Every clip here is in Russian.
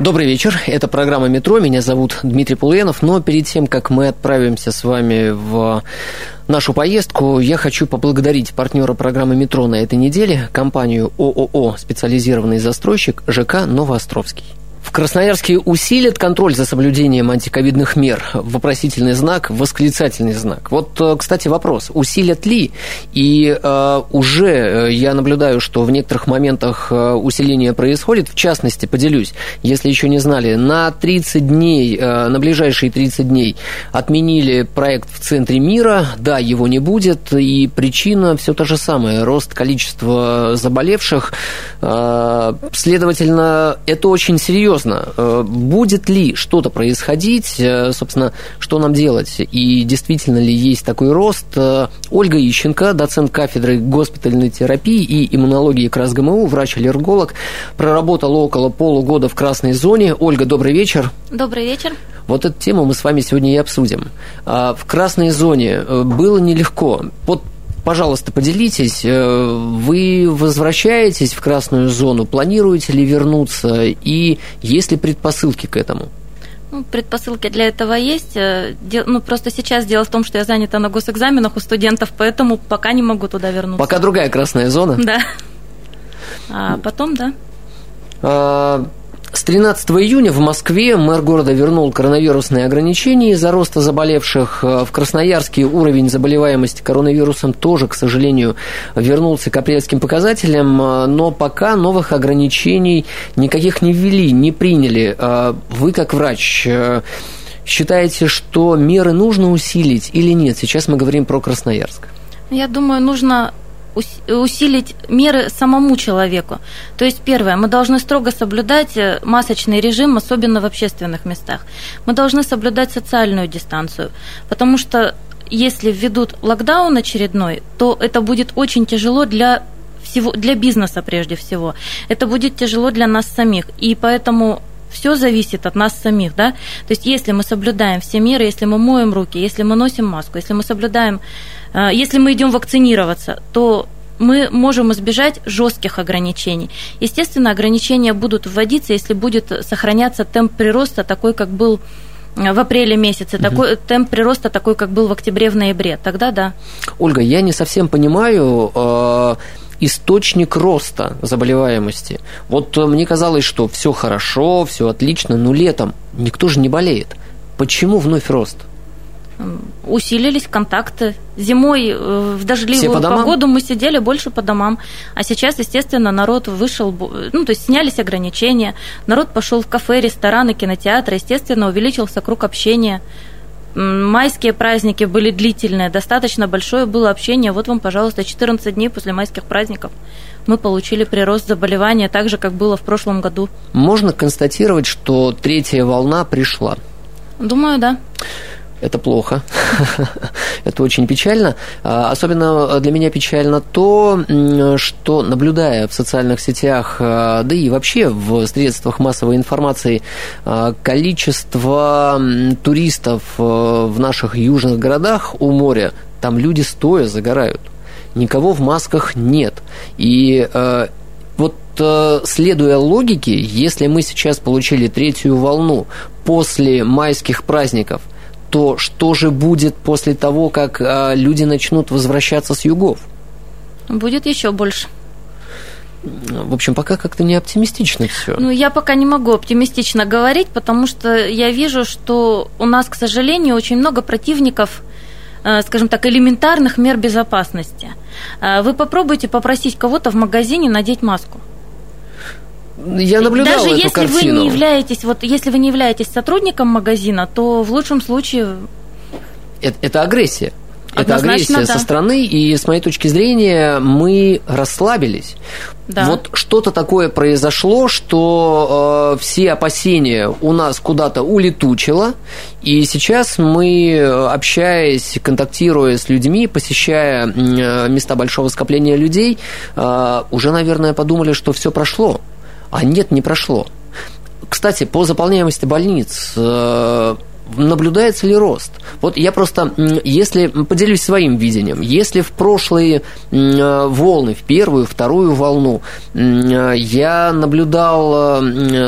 Добрый вечер. Это программа «Метро». Меня зовут Дмитрий Полуянов. Но перед тем, как мы отправимся с вами в нашу поездку, я хочу поблагодарить партнера программы «Метро» на этой неделе, компанию ООО «Специализированный застройщик» ЖК «Новоостровский». В Красноярске усилят контроль за соблюдением антиковидных мер. Вопросительный знак, восклицательный знак. Вот, э, кстати, вопрос, усилят ли? И э, уже э, я наблюдаю, что в некоторых моментах э, усиление происходит. В частности, поделюсь, если еще не знали, на 30 дней, э, на ближайшие 30 дней отменили проект в центре мира. Да, его не будет. И причина все та же самая. Рост количества заболевших. Э, следовательно, это очень серьезно серьезно, э, будет ли что-то происходить, э, собственно, что нам делать, и действительно ли есть такой рост. Э, Ольга Ищенко, доцент кафедры госпитальной терапии и иммунологии КРАС-ГМУ, врач-аллерголог, проработала около полугода в красной зоне. Ольга, добрый вечер. Добрый вечер. Вот эту тему мы с вами сегодня и обсудим. А, в красной зоне было нелегко. Под Пожалуйста, поделитесь, э, вы возвращаетесь в красную зону, планируете ли вернуться и есть ли предпосылки к этому? Ну, предпосылки для этого есть. Э, ну, просто сейчас дело в том, что я занята на госэкзаменах у студентов, поэтому пока не могу туда вернуться. Пока другая красная зона? Да. А потом, да. А, с 13 июня в Москве мэр города вернул коронавирусные ограничения из-за роста заболевших. Э, в Красноярске уровень заболеваемости коронавирусом тоже, к сожалению, вернулся к апрельским показателям, э, но пока новых ограничений никаких не ввели, не приняли. Э, вы, как врач, считаете, что меры нужно усилить или нет? Сейчас мы говорим про Красноярск. Я думаю, нужно усилить меры самому человеку. То есть, первое, мы должны строго соблюдать э, масочный режим, особенно в общественных местах. Мы должны соблюдать социальную дистанцию, потому что если введут локдаун очередной, то это будет очень тяжело для всего, для бизнеса прежде всего. Это будет тяжело для нас самих. И поэтому все зависит от нас самих, да. То есть, если мы соблюдаем все меры, если мы моем руки, если мы носим маску, если мы соблюдаем, если мы идем вакцинироваться, то мы можем избежать жестких ограничений. Естественно, ограничения будут вводиться, если будет сохраняться темп прироста такой, как был э, в апреле месяце, угу. такой темп прироста такой, как был в октябре, в ноябре. Тогда да. Ольга, я не совсем понимаю. Э источник роста заболеваемости. Вот э, мне казалось, что все хорошо, все отлично, но летом никто же не болеет. Почему вновь рост? Усилились контакты. Зимой э, в дождливую по погоду мы сидели больше по домам, а сейчас, естественно, народ вышел, ну, то есть снялись ограничения, народ пошел в кафе, рестораны, кинотеатры, естественно, увеличился круг общения. Майские праздники были длительные, достаточно большое было общение. Вот вам, пожалуйста, 14 дней после майских праздников мы получили прирост заболевания, так же, как было в прошлом году. Можно констатировать, что третья волна пришла? Думаю, да. Это плохо. Это очень печально. А, особенно для меня печально то, что, наблюдая в социальных сетях, а, да и вообще в средствах массовой информации, а, количество туристов в наших южных городах у моря, там люди стоя загорают. Никого в масках нет. И вот следуя логике, если мы сейчас получили третью волну после майских праздников – то что же будет после того, как а, люди начнут возвращаться с югов? Будет еще больше. В общем, пока как-то не оптимистично все. Ну, я пока не могу оптимистично говорить, потому что я вижу, что у нас, к сожалению, очень много противников, э, скажем так, элементарных мер безопасности. Э, вы попробуйте попросить кого-то в магазине надеть маску. Я наблюдал Даже эту если картину. вы не являетесь, вот если вы не являетесь сотрудником магазина, то в лучшем случае это, это агрессия. это агрессия да. со стороны, и с моей точки зрения мы расслабились. Да. Вот что-то такое произошло, что э, все опасения у нас куда-то улетучило, и сейчас мы, общаясь, контактируя с людьми, посещая э, места большого скопления людей, э, уже, наверное, подумали, что все прошло. А нет, не прошло. Кстати, по заполняемости больниц э, наблюдается ли рост? Вот я просто, если поделюсь своим видением, если в прошлые э, волны, в первую, вторую волну, э, я наблюдал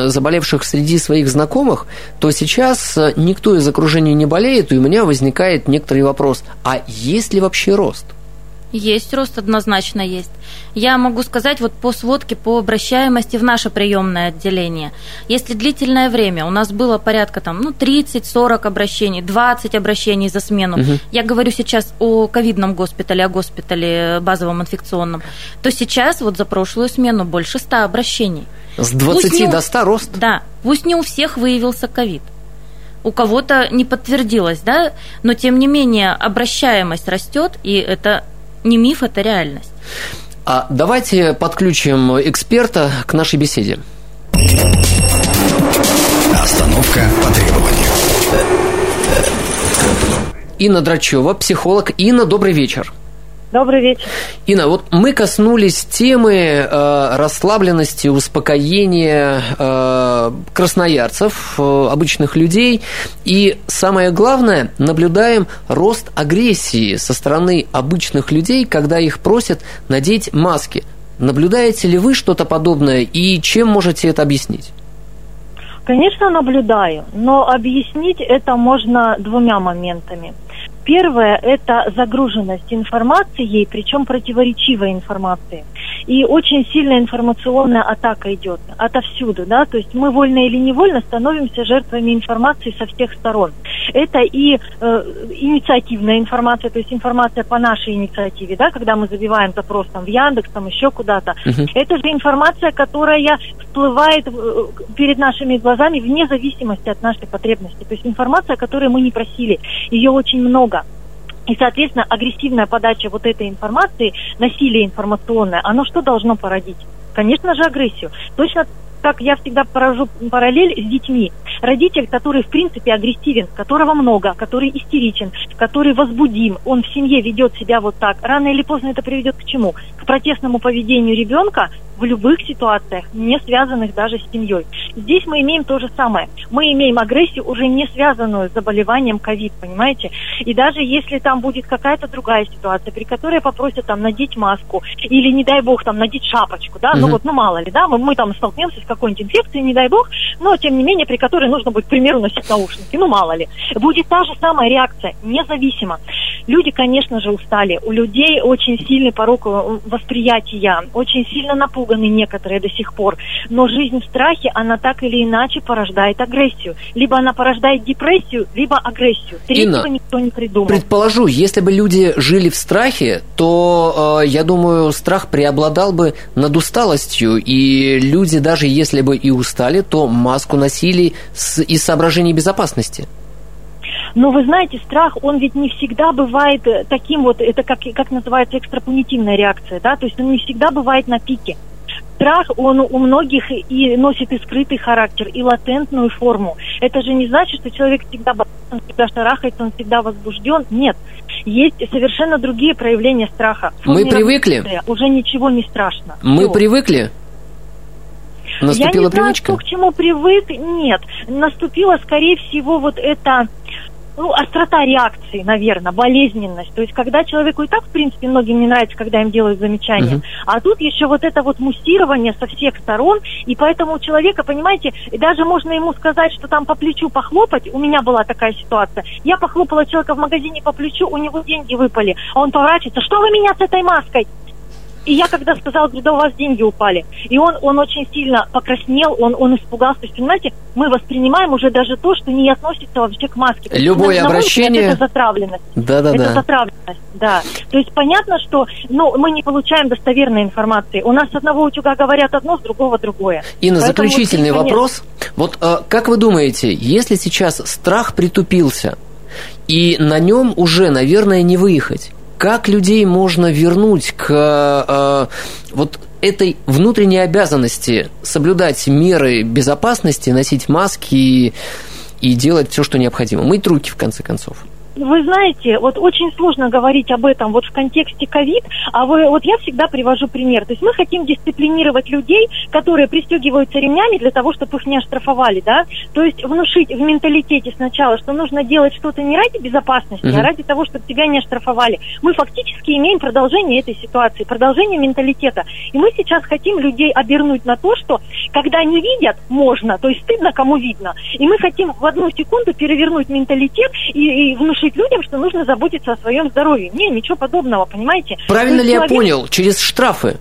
заболевших среди своих знакомых, то сейчас никто из окружения не болеет, и у меня возникает некоторый вопрос, а есть ли вообще рост? Есть рост, однозначно есть. Я могу сказать вот по сводке по обращаемости в наше приемное отделение. Если длительное время у нас было порядка там, ну, 30-40 обращений, 20 обращений за смену, угу. я говорю сейчас о ковидном госпитале, о госпитале базовом инфекционном, то сейчас вот за прошлую смену больше 100 обращений. С 20 не, до 100 рост? Да. Пусть не у всех выявился ковид у кого-то не подтвердилось, да, но тем не менее обращаемость растет, и это не миф, это реальность. А давайте подключим эксперта к нашей беседе. Остановка по требованию. Инна Драчева, психолог. Инна, добрый вечер. Добрый вечер. Инна, вот мы коснулись темы э, расслабленности, успокоения э, красноярцев, э, обычных людей. И самое главное, наблюдаем рост агрессии со стороны обычных людей, когда их просят надеть маски. Наблюдаете ли вы что-то подобное и чем можете это объяснить? Конечно, наблюдаю, но объяснить это можно двумя моментами. Первое – это загруженность информацией, причем противоречивой информации. И очень сильная информационная атака идет отовсюду, да, то есть мы вольно или невольно становимся жертвами информации со всех сторон. Это и э, инициативная информация, то есть информация по нашей инициативе, да, когда мы забиваем запрос там в Яндекс, там еще куда-то. Uh-huh. Это же информация, которая всплывает э, перед нашими глазами вне зависимости от нашей потребности. То есть информация, которую мы не просили, ее очень много. И, соответственно, агрессивная подача вот этой информации, насилие информационное, оно что должно породить? Конечно же, агрессию. Точно как я всегда поражу параллель с детьми. Родитель, который, в принципе, агрессивен, которого много, который истеричен, который возбудим, он в семье ведет себя вот так, рано или поздно это приведет к чему? К протестному поведению ребенка в любых ситуациях, не связанных даже с семьей. Здесь мы имеем то же самое. Мы имеем агрессию, уже не связанную с заболеванием ковид, понимаете? И даже если там будет какая-то другая ситуация, при которой попросят там надеть маску или, не дай бог, там надеть шапочку, да, mm-hmm. ну вот, ну мало ли, да, мы, мы там столкнемся с какой-нибудь инфекцией, не дай бог, но, тем не менее, при которой нужно будет, к примеру, носить наушники, ну мало ли. Будет та же самая реакция, независимо. Люди, конечно же, устали. У людей очень сильный порог э, восприятия, очень сильно напуганы некоторые до сих пор. Но жизнь в страхе, она так или иначе порождает агрессию. Либо она порождает депрессию, либо агрессию. Третьего Инна, никто не придумал. Предположу, если бы люди жили в страхе, то, э, я думаю, страх преобладал бы над усталостью. И люди, даже если бы и устали, то маску носили с, из соображений безопасности. Но вы знаете, страх, он ведь не всегда бывает э, таким вот, это как, как называется экстрапунитивная реакция, да, то есть он не всегда бывает на пике. Страх, он у многих и носит и скрытый характер, и латентную форму. Это же не значит, что человек всегда он всегда шарахается, он всегда возбужден. Нет. Есть совершенно другие проявления страха. Мы привыкли. Уже ничего не страшно. Мы Все. привыкли Наступила Я не привычка? знаю, кто к чему привык. Нет. Наступила, скорее всего, вот это ну, острота реакции, наверное, болезненность. То есть, когда человеку и так, в принципе, многим не нравится, когда им делают замечания, uh-huh. а тут еще вот это вот муссирование со всех сторон, и поэтому у человека, понимаете, даже можно ему сказать, что там по плечу похлопать, у меня была такая ситуация, я похлопала человека в магазине по плечу, у него деньги выпали, а он поворачивается, что вы меня с этой маской? И я когда сказала, говорю, да у вас деньги упали. И он, он очень сильно покраснел, он, он испугался. То есть, понимаете, мы воспринимаем уже даже то, что не относится вообще к маске. Любое обращение... это затравленность. Да, да, это затравленность, да. То есть понятно, что ну, мы не получаем достоверной информации. У нас с одного утюга говорят одно, с другого другое. И на заключительный вот, вопрос. Вот э, как вы думаете, если сейчас страх притупился, и на нем уже, наверное, не выехать. Как людей можно вернуть к э, вот этой внутренней обязанности соблюдать меры безопасности, носить маски и, и делать все, что необходимо? Мыть руки, в конце концов. Вы знаете, вот очень сложно говорить об этом вот в контексте ковид, а вы, вот я всегда привожу пример. То есть мы хотим дисциплинировать людей, которые пристегиваются ремнями для того, чтобы их не оштрафовали, да? То есть внушить в менталитете сначала, что нужно делать что-то не ради безопасности, uh-huh. а ради того, чтобы тебя не оштрафовали. Мы фактически имеем продолжение этой ситуации, продолжение менталитета. И мы сейчас хотим людей обернуть на то, что когда не видят, можно, то есть стыдно, кому видно. И мы хотим в одну секунду перевернуть менталитет и, и внушить внушить людям, что нужно заботиться о своем здоровье. Не, ничего подобного, понимаете? Правильно ли человек... я понял? Через штрафы?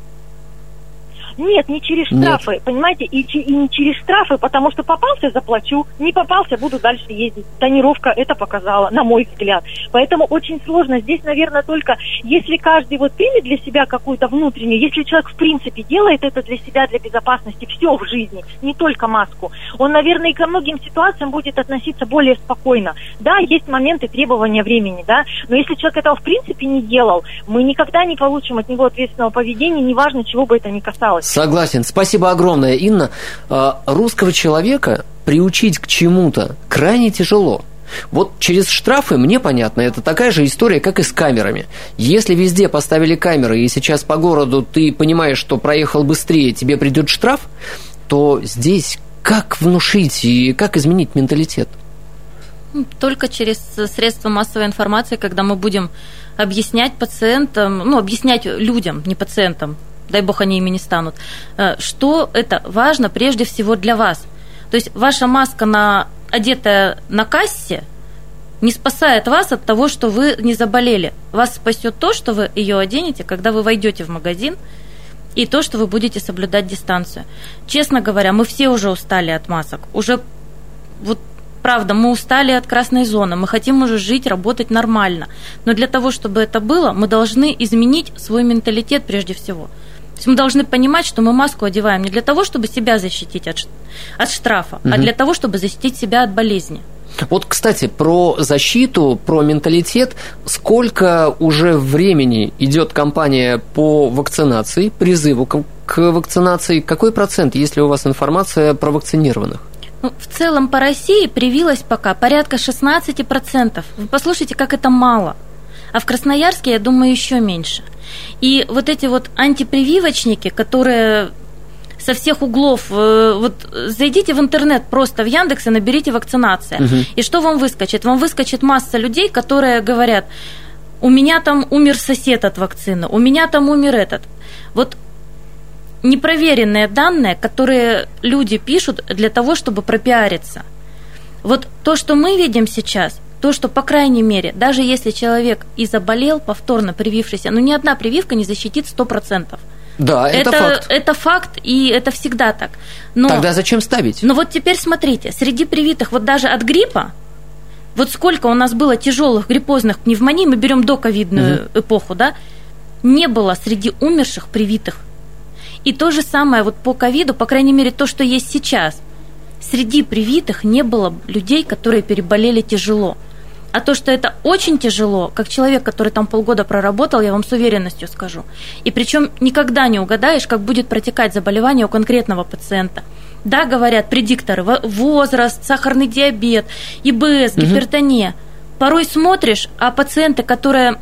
Нет, не через штрафы, Нет. понимаете, и, и не через штрафы, потому что попался, заплачу, не попался, буду дальше ездить. Тонировка это показала, на мой взгляд. Поэтому очень сложно. Здесь, наверное, только если каждый вот примет для себя какую-то внутреннюю, если человек в принципе делает это для себя, для безопасности, все в жизни, не только маску, он, наверное, и ко многим ситуациям будет относиться более спокойно. Да, есть моменты требования времени, да, но если человек этого в принципе не делал, мы никогда не получим от него ответственного поведения, неважно, чего бы это ни касалось. Согласен. Спасибо огромное, Инна. А, русского человека приучить к чему-то крайне тяжело. Вот через штрафы, мне понятно, это такая же история, как и с камерами. Если везде поставили камеры, и сейчас по городу ты понимаешь, что проехал быстрее, тебе придет штраф, то здесь как внушить и как изменить менталитет? Только через средства массовой информации, когда мы будем объяснять пациентам, ну, объяснять людям, не пациентам, дай бог они ими не станут, э, что это важно прежде всего для вас. То есть ваша маска, на, одетая на кассе, не спасает вас от того, что вы не заболели. Вас спасет то, что вы ее оденете, когда вы войдете в магазин, и то, что вы будете соблюдать дистанцию. Честно говоря, мы все уже устали от масок. Уже вот правда, мы устали от красной зоны, мы хотим уже жить, работать нормально. Но для того, чтобы это было, мы должны изменить свой менталитет прежде всего. То есть мы должны понимать, что мы маску одеваем не для того, чтобы себя защитить от, от штрафа, угу. а для того, чтобы защитить себя от болезни. Вот, кстати, про защиту, про менталитет. Сколько уже времени идет кампания по вакцинации, призыву к вакцинации? Какой процент, если у вас информация про вакцинированных? Ну, в целом по России привилось пока порядка 16%. Вы послушайте, как это мало. А в Красноярске, я думаю, еще меньше. И вот эти вот антипрививочники, которые со всех углов. Э, вот зайдите в интернет просто в Яндекс и наберите вакцинация. Угу. И что вам выскочит? Вам выскочит масса людей, которые говорят, у меня там умер сосед от вакцины, у меня там умер этот. Вот непроверенные данные, которые люди пишут для того, чтобы пропиариться. Вот то, что мы видим сейчас, то, что, по крайней мере, даже если человек и заболел, повторно привившийся, ну ни одна прививка не защитит 100%. Да, это, это факт. Это факт, и это всегда так. Но, Тогда зачем ставить? Но вот теперь смотрите, среди привитых, вот даже от гриппа, вот сколько у нас было тяжелых гриппозных пневмоний, мы берем доковидную угу. эпоху, да, не было среди умерших привитых. И то же самое вот по ковиду, по крайней мере, то, что есть сейчас. Среди привитых не было людей, которые переболели тяжело. А то, что это очень тяжело, как человек, который там полгода проработал, я вам с уверенностью скажу. И причем никогда не угадаешь, как будет протекать заболевание у конкретного пациента. Да, говорят предикторы, возраст, сахарный диабет, ИБС, гипертония. Угу. Порой смотришь, а пациенты, которые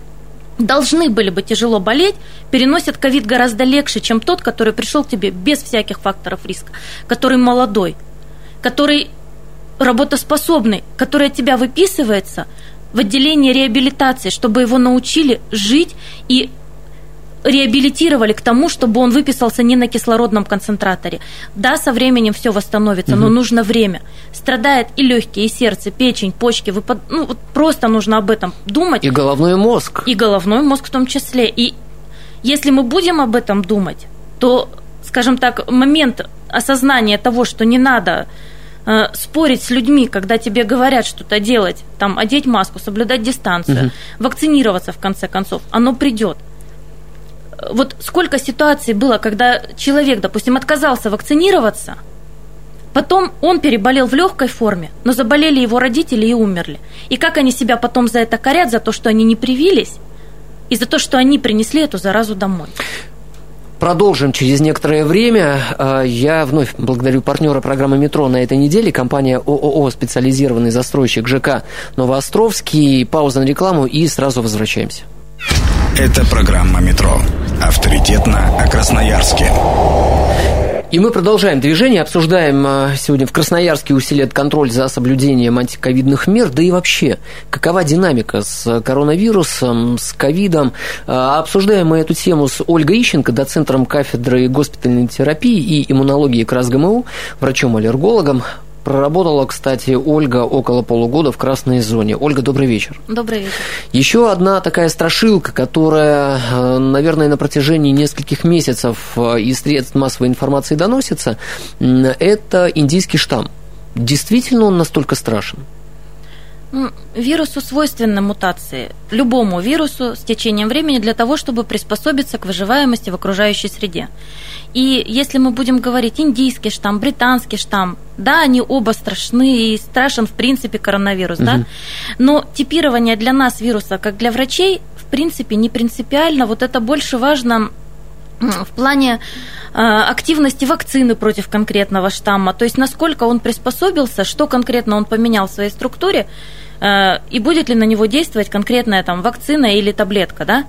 должны были бы тяжело болеть, переносят ковид гораздо легче, чем тот, который пришел к тебе без всяких факторов риска, который молодой, который работоспособный, который от тебя выписывается в отделение реабилитации, чтобы его научили жить и реабилитировали к тому, чтобы он выписался не на кислородном концентраторе. Да, со временем все восстановится, угу. но нужно время. Страдает и легкие, и сердце, печень, почки. Выпад... Ну, вот просто нужно об этом думать. И головной мозг. И головной мозг в том числе. И если мы будем об этом думать, то, скажем так, момент осознания того, что не надо э, спорить с людьми, когда тебе говорят что-то делать, там, одеть маску, соблюдать дистанцию, угу. вакцинироваться в конце концов, оно придет. Вот сколько ситуаций было, когда человек, допустим, отказался вакцинироваться, Потом он переболел в легкой форме, но заболели его родители и умерли. И как они себя потом за это корят, за то, что они не привились, и за то, что они принесли эту заразу домой. Продолжим через некоторое время. А, я вновь благодарю партнера программы «Метро» на этой неделе, компания ООО «Специализированный застройщик ЖК Новоостровский». Пауза на рекламу и сразу возвращаемся. Это программа «Метро». Авторитетно о Красноярске. И мы продолжаем движение, обсуждаем а, сегодня в Красноярске усилит контроль за соблюдением антиковидных мер, да и вообще, какова динамика с коронавирусом, с ковидом. А, обсуждаем мы эту тему с Ольгой Ищенко, доцентром кафедры госпитальной терапии и иммунологии КРАС-ГМУ, врачом-аллергологом. Проработала, кстати, Ольга около полугода в красной зоне. Ольга, добрый вечер. Добрый вечер. Еще одна такая страшилка, которая, э, наверное, на протяжении нескольких месяцев э, из средств массовой информации доносится, это индийский штамм. Действительно он настолько страшен? Вирусу свойственны мутации. Любому вирусу с течением времени для того, чтобы приспособиться к выживаемости в окружающей среде. И если мы будем говорить индийский штамм, британский штамм, да, они оба страшны и страшен в принципе коронавирус, угу. да, но типирование для нас вируса, как для врачей, в принципе не принципиально. Вот это больше важно в плане э, активности вакцины против конкретного штамма, то есть насколько он приспособился, что конкретно он поменял в своей структуре, э, и будет ли на него действовать конкретная там вакцина или таблетка, да?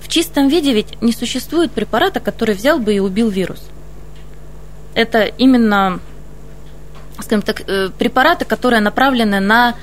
В чистом виде ведь не существует препарата, который взял бы и убил вирус. Это именно, скажем так, э, препараты, которые направлены на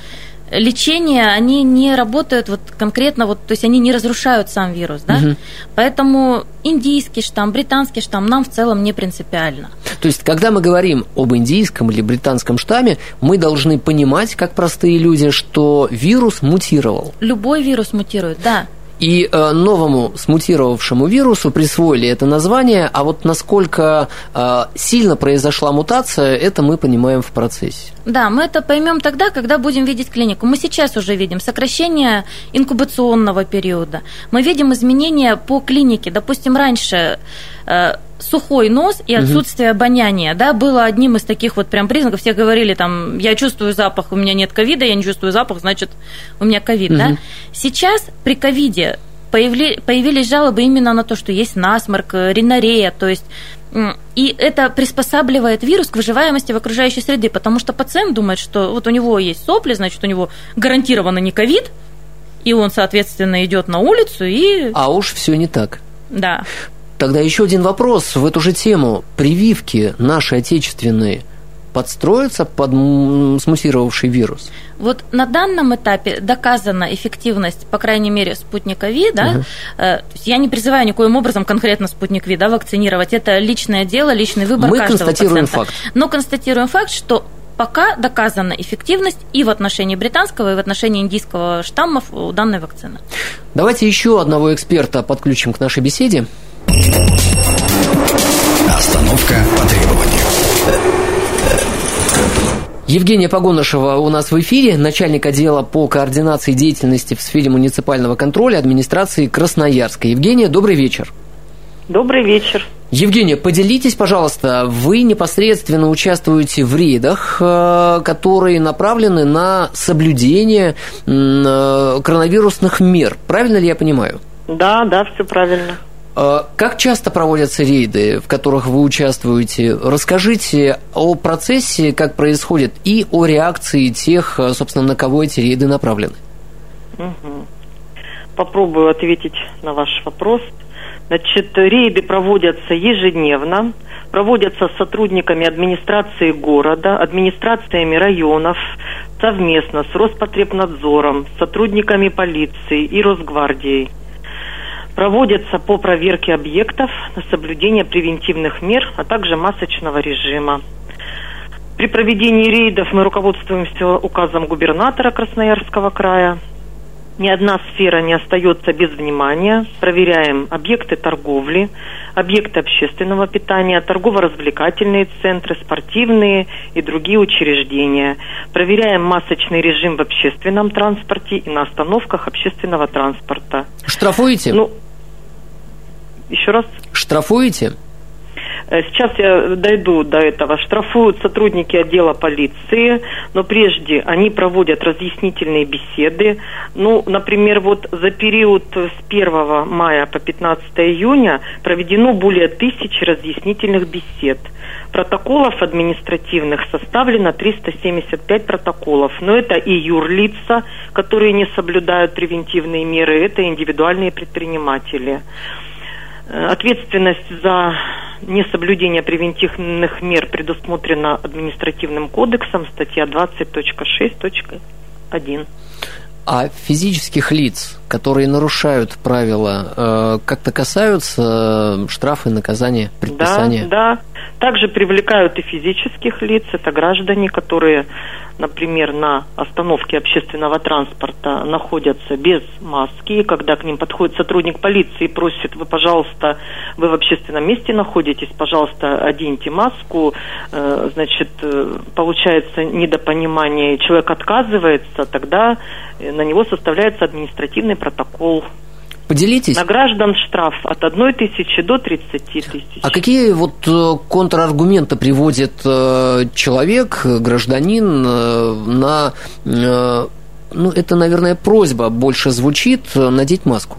лечение, они не работают вот конкретно, вот, то есть они не разрушают сам вирус, да? Угу. Поэтому индийский штамм, британский штамм нам в целом не принципиально. То есть, когда мы говорим об индийском или британском штамме, мы должны понимать, как простые люди, что вирус мутировал. Любой вирус мутирует, да. И э, новому смутировавшему вирусу присвоили это название, а вот насколько э, сильно произошла мутация, это мы понимаем в процессе. Да, мы это поймем тогда, когда будем видеть клинику. Мы сейчас уже видим сокращение инкубационного периода. Мы видим изменения по клинике. Допустим, раньше э, сухой нос и отсутствие угу. обоняния, да, было одним из таких вот прям признаков. Все говорили там, я чувствую запах, у меня нет ковида, я не чувствую запах, значит, у меня ковид, угу. да. Сейчас при ковиде появли, появились жалобы именно на то, что есть насморк, э, ринорея, то есть и это приспосабливает вирус к выживаемости в окружающей среде, потому что пациент думает, что вот у него есть сопли, значит, у него гарантированно не ковид, и он, соответственно, идет на улицу и... А уж все не так. Да. Тогда еще один вопрос в эту же тему. Прививки наши отечественные подстроятся под смутировавший вирус? Вот на данном этапе доказана эффективность, по крайней мере, спутника Ви, да. Угу. Я не призываю никоим образом конкретно спутник Ви, да, вакцинировать. Это личное дело, личный выбор Мы каждого констатируем пациента. факт. Но констатируем факт, что пока доказана эффективность и в отношении британского, и в отношении индийского штаммов у данной вакцины. Давайте еще одного эксперта подключим к нашей беседе. Остановка по требованию. Евгения Погонышева у нас в эфире, начальник отдела по координации деятельности в сфере муниципального контроля администрации Красноярска. Евгения, добрый вечер. Добрый вечер. Евгения, поделитесь, пожалуйста, вы непосредственно участвуете в рейдах, э, которые направлены на соблюдение э, коронавирусных мер. Правильно ли я понимаю? Да, да, все правильно. А, как часто проводятся рейды, в которых вы участвуете? Расскажите о процессе, как происходит, и о реакции тех, а, собственно, на кого эти рейды направлены. Угу. Попробую ответить на ваш вопрос. Значит, рейды проводятся ежедневно, проводятся с сотрудниками администрации города, администрациями районов, совместно с Роспотребнадзором, сотрудниками полиции и Росгвардией проводятся по проверке объектов на соблюдение превентивных мер, а также масочного режима. При проведении рейдов мы руководствуемся указом губернатора Красноярского края. Ни одна сфера не остается без внимания. Проверяем объекты торговли, объекты общественного питания, торгово-развлекательные центры, спортивные и другие учреждения. Проверяем масочный режим в общественном транспорте и на остановках общественного транспорта. Штрафуете? Ну, еще раз. Штрафуете? Э, сейчас я дойду до этого. Штрафуют сотрудники отдела полиции, но прежде они проводят разъяснительные беседы. Ну, например, вот за период с 1 мая по 15 июня проведено более тысячи разъяснительных бесед. Протоколов административных составлено 375 протоколов. Но это и юрлица, которые не соблюдают превентивные меры, это индивидуальные предприниматели. Э, ответственность за несоблюдение превентивных мер предусмотрена административным кодексом, статья 20.6.1. А физических лиц, которые нарушают правила, э, как-то касаются э, штрафы, наказания, предписания? Да, да. Также привлекают и физических лиц, это граждане, которые например, на остановке общественного транспорта находятся без маски, и когда к ним подходит сотрудник полиции и просит, вы, пожалуйста, вы в общественном месте находитесь, пожалуйста, оденьте маску, э, значит, э, получается недопонимание, человек отказывается, тогда на него составляется административный протокол Поделитесь. На граждан штраф от 1 тысячи до 30 тысяч. А какие вот э, контраргументы приводит э, человек, гражданин э, на... Ну, это, наверное, просьба больше звучит надеть маску.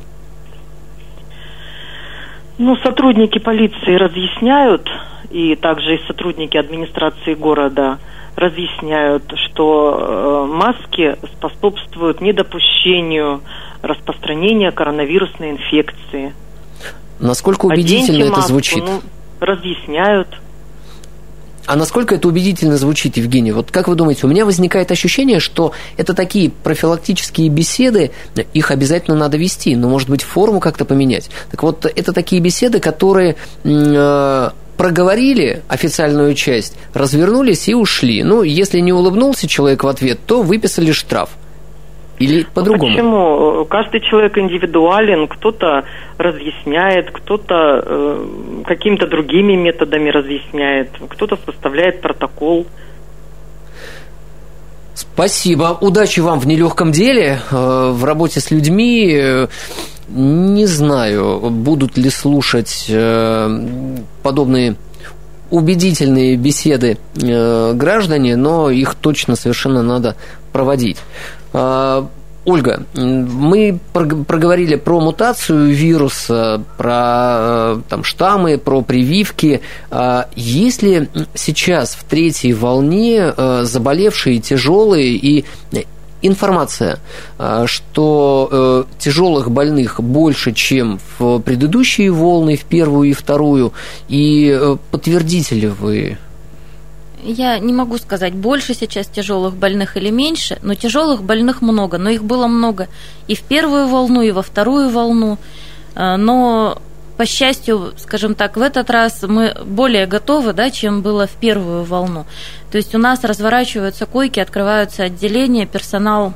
Ну, сотрудники полиции разъясняют, и также и сотрудники администрации города разъясняют, что маски способствуют недопущению распространения коронавирусной инфекции. Насколько убедительно Оденьте это маску, звучит? Ну, разъясняют. А насколько это убедительно звучит, Евгений? Вот как вы думаете, у меня возникает ощущение, что это такие профилактические беседы, их обязательно надо вести, но, может быть, форму как-то поменять. Так вот, это такие беседы, которые э, проговорили официальную часть, развернулись и ушли. Ну, если не улыбнулся человек в ответ, то выписали штраф. Или ну, по-другому? Почему? Каждый человек индивидуален, кто-то разъясняет, кто-то э, какими-то другими методами разъясняет, кто-то составляет протокол. Спасибо. Удачи вам в нелегком деле, э, в работе с людьми. Не знаю, будут ли слушать э, подобные убедительные беседы э, граждане, но их точно совершенно надо проводить. А, Ольга, мы проговорили про мутацию вируса, про э, там, штаммы, про прививки. А есть ли сейчас в третьей волне э, заболевшие тяжелые и информация, э, что тяжелых больных больше, чем в предыдущие волны, в первую и вторую, и подтвердите ли вы я не могу сказать, больше сейчас тяжелых больных или меньше, но тяжелых больных много, но их было много и в первую волну, и во вторую волну. Э, но, по счастью, скажем так, в этот раз мы более готовы, да, чем было в первую волну. То есть у нас разворачиваются койки, открываются отделения, персонал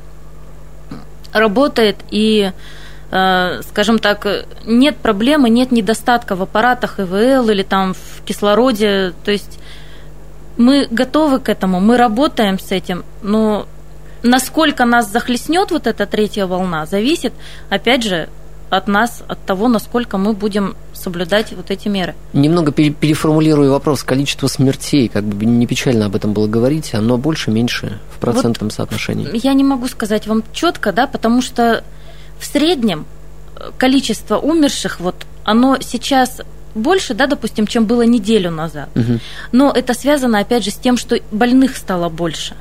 работает и э, скажем так, нет проблемы, нет недостатка в аппаратах ИВЛ или там в кислороде, то есть мы готовы к этому, мы работаем с этим, но насколько нас захлестнет вот эта третья волна, зависит, опять же, от нас, от того, насколько мы будем соблюдать вот эти меры. Немного переформулирую вопрос. Количество смертей, как бы не печально об этом было говорить, оно больше, меньше в процентном вот соотношении? Я не могу сказать вам четко, да, потому что в среднем количество умерших, вот оно сейчас больше, да, допустим, чем было неделю назад. Угу. Но это связано, опять же, с тем, что больных стало больше.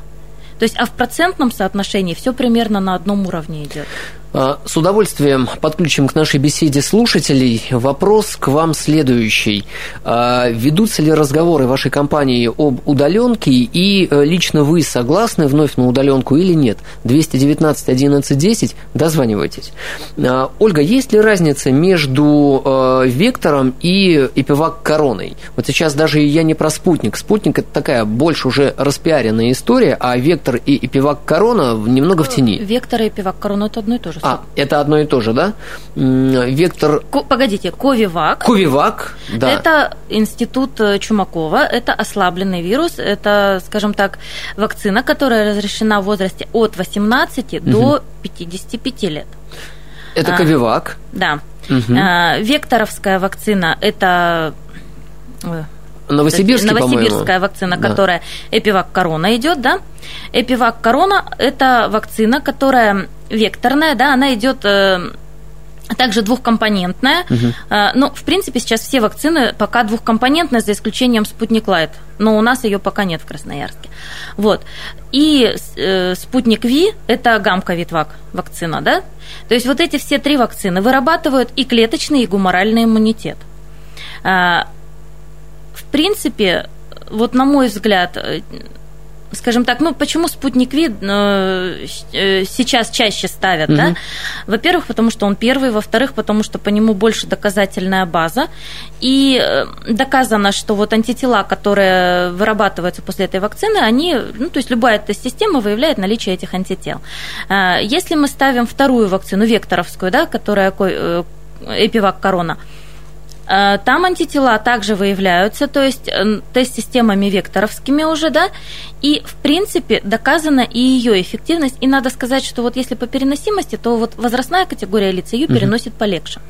То есть, а в процентном соотношении все примерно на одном уровне идет. А, с удовольствием подключим к нашей беседе слушателей. Вопрос к вам следующий. А, ведутся ли разговоры вашей компании об удаленке и э, лично вы согласны вновь на удаленку или нет? 219 11 10, дозванивайтесь. А, Ольга, есть ли разница между э, вектором и эпивак короной? Вот сейчас даже я не про спутник. Спутник это такая больше уже распиаренная история, а вектор и эпивак корона немного в тени. Вектор и эпивак корона это одно и то же а, это одно и то же, да? Вектор... Ко, погодите, Ковивак. Ковивак, да. Это институт э, Чумакова, это ослабленный вирус, это, скажем так, вакцина, которая разрешена в возрасте от 18 угу. до 55 лет. Это а, Ковивак. Да. Угу. А, векторовская вакцина – это Новосибирский, Новосибирская по-моему. вакцина, Да. которая Эпивак Корона идет, да. Эпивак Корона – это вакцина, которая векторная, да, она идет э, также двухкомпонентная. Э, Ну, в принципе, сейчас все вакцины пока двухкомпонентные, за исключением Спутник Лайт. Но у нас ее пока нет в Красноярске. Вот. И э, Спутник V – это гамковид вак вакцина, да? То есть вот эти все три вакцины вырабатывают и клеточный, и гуморальный иммунитет. А, В принципе, вот на мой взгляд, э, скажем так, ну почему спутник V э, э, сейчас чаще ставят, да? Мгм. Во-первых, потому что он первый, во-вторых, потому что по нему больше доказательная база, и э, доказано, что вот антитела, которые вырабатываются после этой вакцины, они, ну то есть любая тест-система выявляет наличие этих антител. Если мы ставим вторую вакцину, векторовскую, да, которая ко- Эпивак Корона, Там антитела также выявляются, то есть э, тест-системами векторовскими уже, да, и, в принципе, доказана и ее эффективность. И надо сказать, что вот если по переносимости, то вот возрастная категория лиц ее переносит полегче.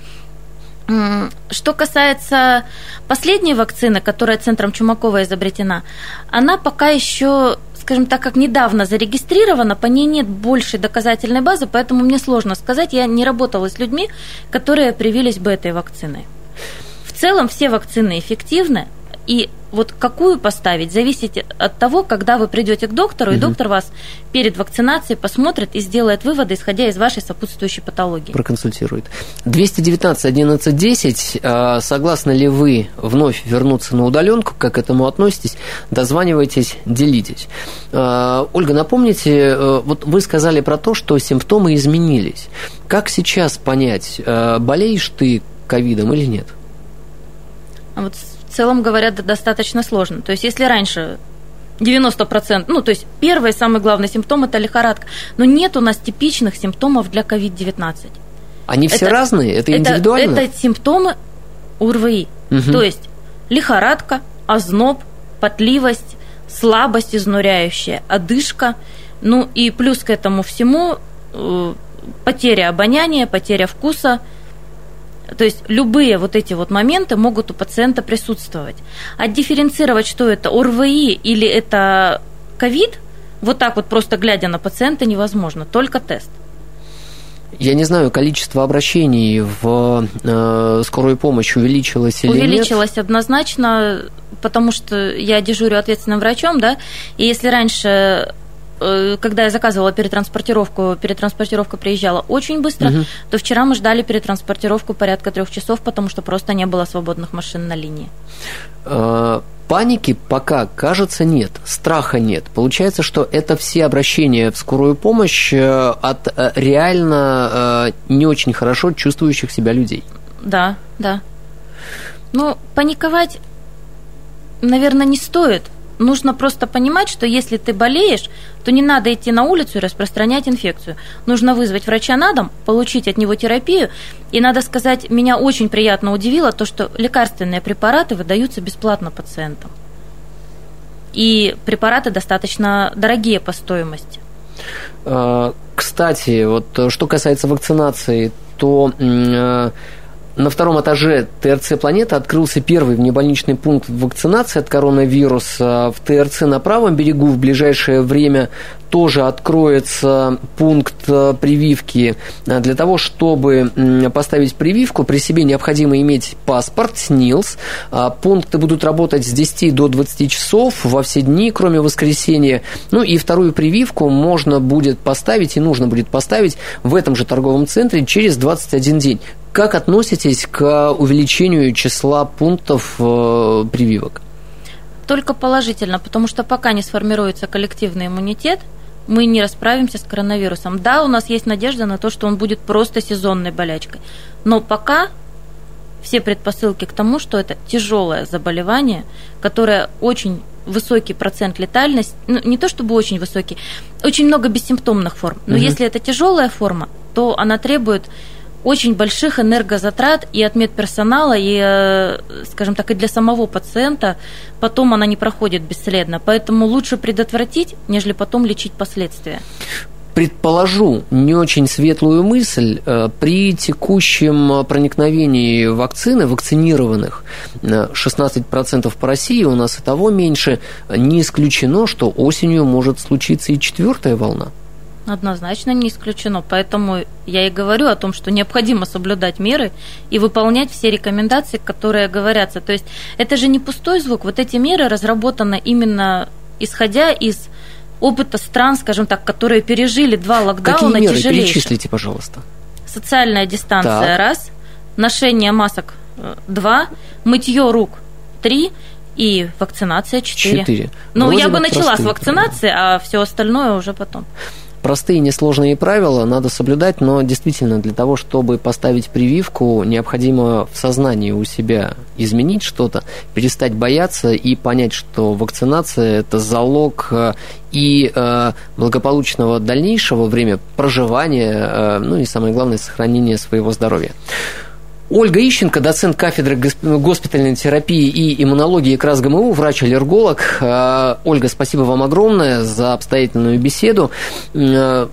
Что касается последней вакцины, которая центром Чумакова изобретена, она пока еще скажем так, как недавно зарегистрирована, по ней нет большей доказательной базы, поэтому мне сложно сказать, я не работала с людьми, которые привились бы этой вакциной. В целом все вакцины эффективны, и вот какую поставить, зависит от того, когда вы придете к доктору, и доктор вас перед вакцинацией посмотрит и сделает выводы, исходя из вашей сопутствующей патологии. проконсультирует. 219 11 10. А, Согласны ли вы вновь вернуться на удаленку? Как к этому относитесь? Дозванивайтесь, делитесь. А, Ольга, напомните, э, вот вы сказали про то, что симптомы изменились. Как сейчас понять, э, болеешь ты ковидом или нет? А вот в целом говорят, достаточно сложно. То есть если раньше 90%, ну, то есть первый самый главный симптом – это лихорадка, но нет у нас типичных симптомов для COVID-19. Они все Это- разные? Это индивидуально? Это, симптомы УРВИ. Мгм. То есть лихорадка, озноб, потливость, слабость изнуряющая, одышка. Ну и плюс к этому всему э, потеря обоняния, потеря вкуса. То есть любые вот эти вот моменты могут у пациента присутствовать. Отдифференцировать, что это ОРВИ или это ковид, вот так вот просто глядя на пациента невозможно, только тест. Я не знаю, количество обращений в э, скорую помощь увеличилось или нет? Увеличилось однозначно, потому что я дежурю ответственным врачом, да, и если раньше когда я заказывала перетранспортировку, перетранспортировка приезжала очень быстро, Мгм. то вчера мы ждали перетранспортировку порядка трех часов, потому что просто не было свободных машин на линии. Э, Паники пока, кажется, нет, страха нет. Получается, что это все обращения в скорую помощь э, от э, реально э, не очень хорошо чувствующих себя людей. Да, да. Ну, паниковать, наверное, не стоит. Нужно просто понимать, что если ты болеешь, то не надо идти на улицу и распространять инфекцию. Нужно вызвать врача на дом, получить от него терапию. И надо сказать, меня очень приятно удивило то, что лекарственные препараты выдаются бесплатно пациентам. И препараты достаточно дорогие по стоимости. Э, Кстати, вот э, что касается вакцинации, то э, на втором этаже ТРЦ «Планета» открылся первый внебольничный пункт вакцинации от коронавируса. В ТРЦ на правом берегу в ближайшее время тоже откроется пункт э, прививки. Э, Для того, чтобы поставить прививку, при себе необходимо иметь паспорт СНИЛС. А Пункты будут работать с 10 до 20 часов во все дни, кроме воскресенья. Ну и вторую прививку можно будет поставить и нужно будет поставить в этом же торговом центре через 21 день. Как относитесь к увеличению числа пунктов э, прививок? Только положительно, потому что пока не сформируется коллективный иммунитет, мы не расправимся с коронавирусом. Да, у нас есть надежда на то, что он будет просто сезонной болячкой. Но пока все предпосылки к тому, что это тяжелое заболевание, которое очень высокий процент летальности, ну, не то чтобы очень высокий, очень много бессимптомных форм. Но Мгм. если это тяжелая форма, то она требует очень больших энергозатрат и от медперсонала, и, э, скажем так, и для самого пациента. Потом она не проходит бесследно. Поэтому лучше предотвратить, нежели потом лечить последствия. предположу не очень светлую мысль, э, при текущем проникновении вакцины, вакцинированных 16% по России, у нас и того меньше, не исключено, что осенью может случиться и четвертая волна. Однозначно не исключено. Поэтому я и говорю о том, что необходимо соблюдать меры и выполнять все рекомендации, которые говорятся. То есть это же не пустой звук. Вот эти меры разработаны именно исходя из опыта стран, скажем так, которые пережили два локдауна Какие меры? тяжелейших. Перечислите, пожалуйста. Социальная дистанция раз, ношение масок э, два, мытье рук три и вакцинация четыре. Четыре. Ну, Вроде я бы начала с вакцинации, а все остальное уже потом. Простые несложные правила надо соблюдать, но действительно для того, чтобы поставить прививку, необходимо в сознании у себя изменить что-то, перестать бояться и понять, что вакцинация – это залог э, и э, благополучного дальнейшего время проживания, э, ну и самое главное, сохранения своего здоровья. Ольга Ищенко, доцент кафедры госп- госпитальной терапии и иммунологии КРАС ГМУ, врач-аллерголог. Э, Ольга, спасибо вам огромное за обстоятельную беседу. Э,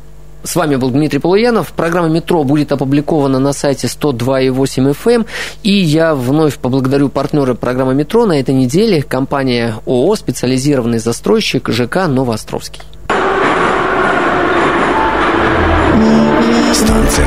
С вами был Дмитрий Полуянов. Программа «Метро» будет опубликована на сайте 102.8 FM. эм. И я вновь поблагодарю партнера программы «Метро» на этой неделе. Компания ООО «Специализированный застройщик ЖК «Новоостровский». Станция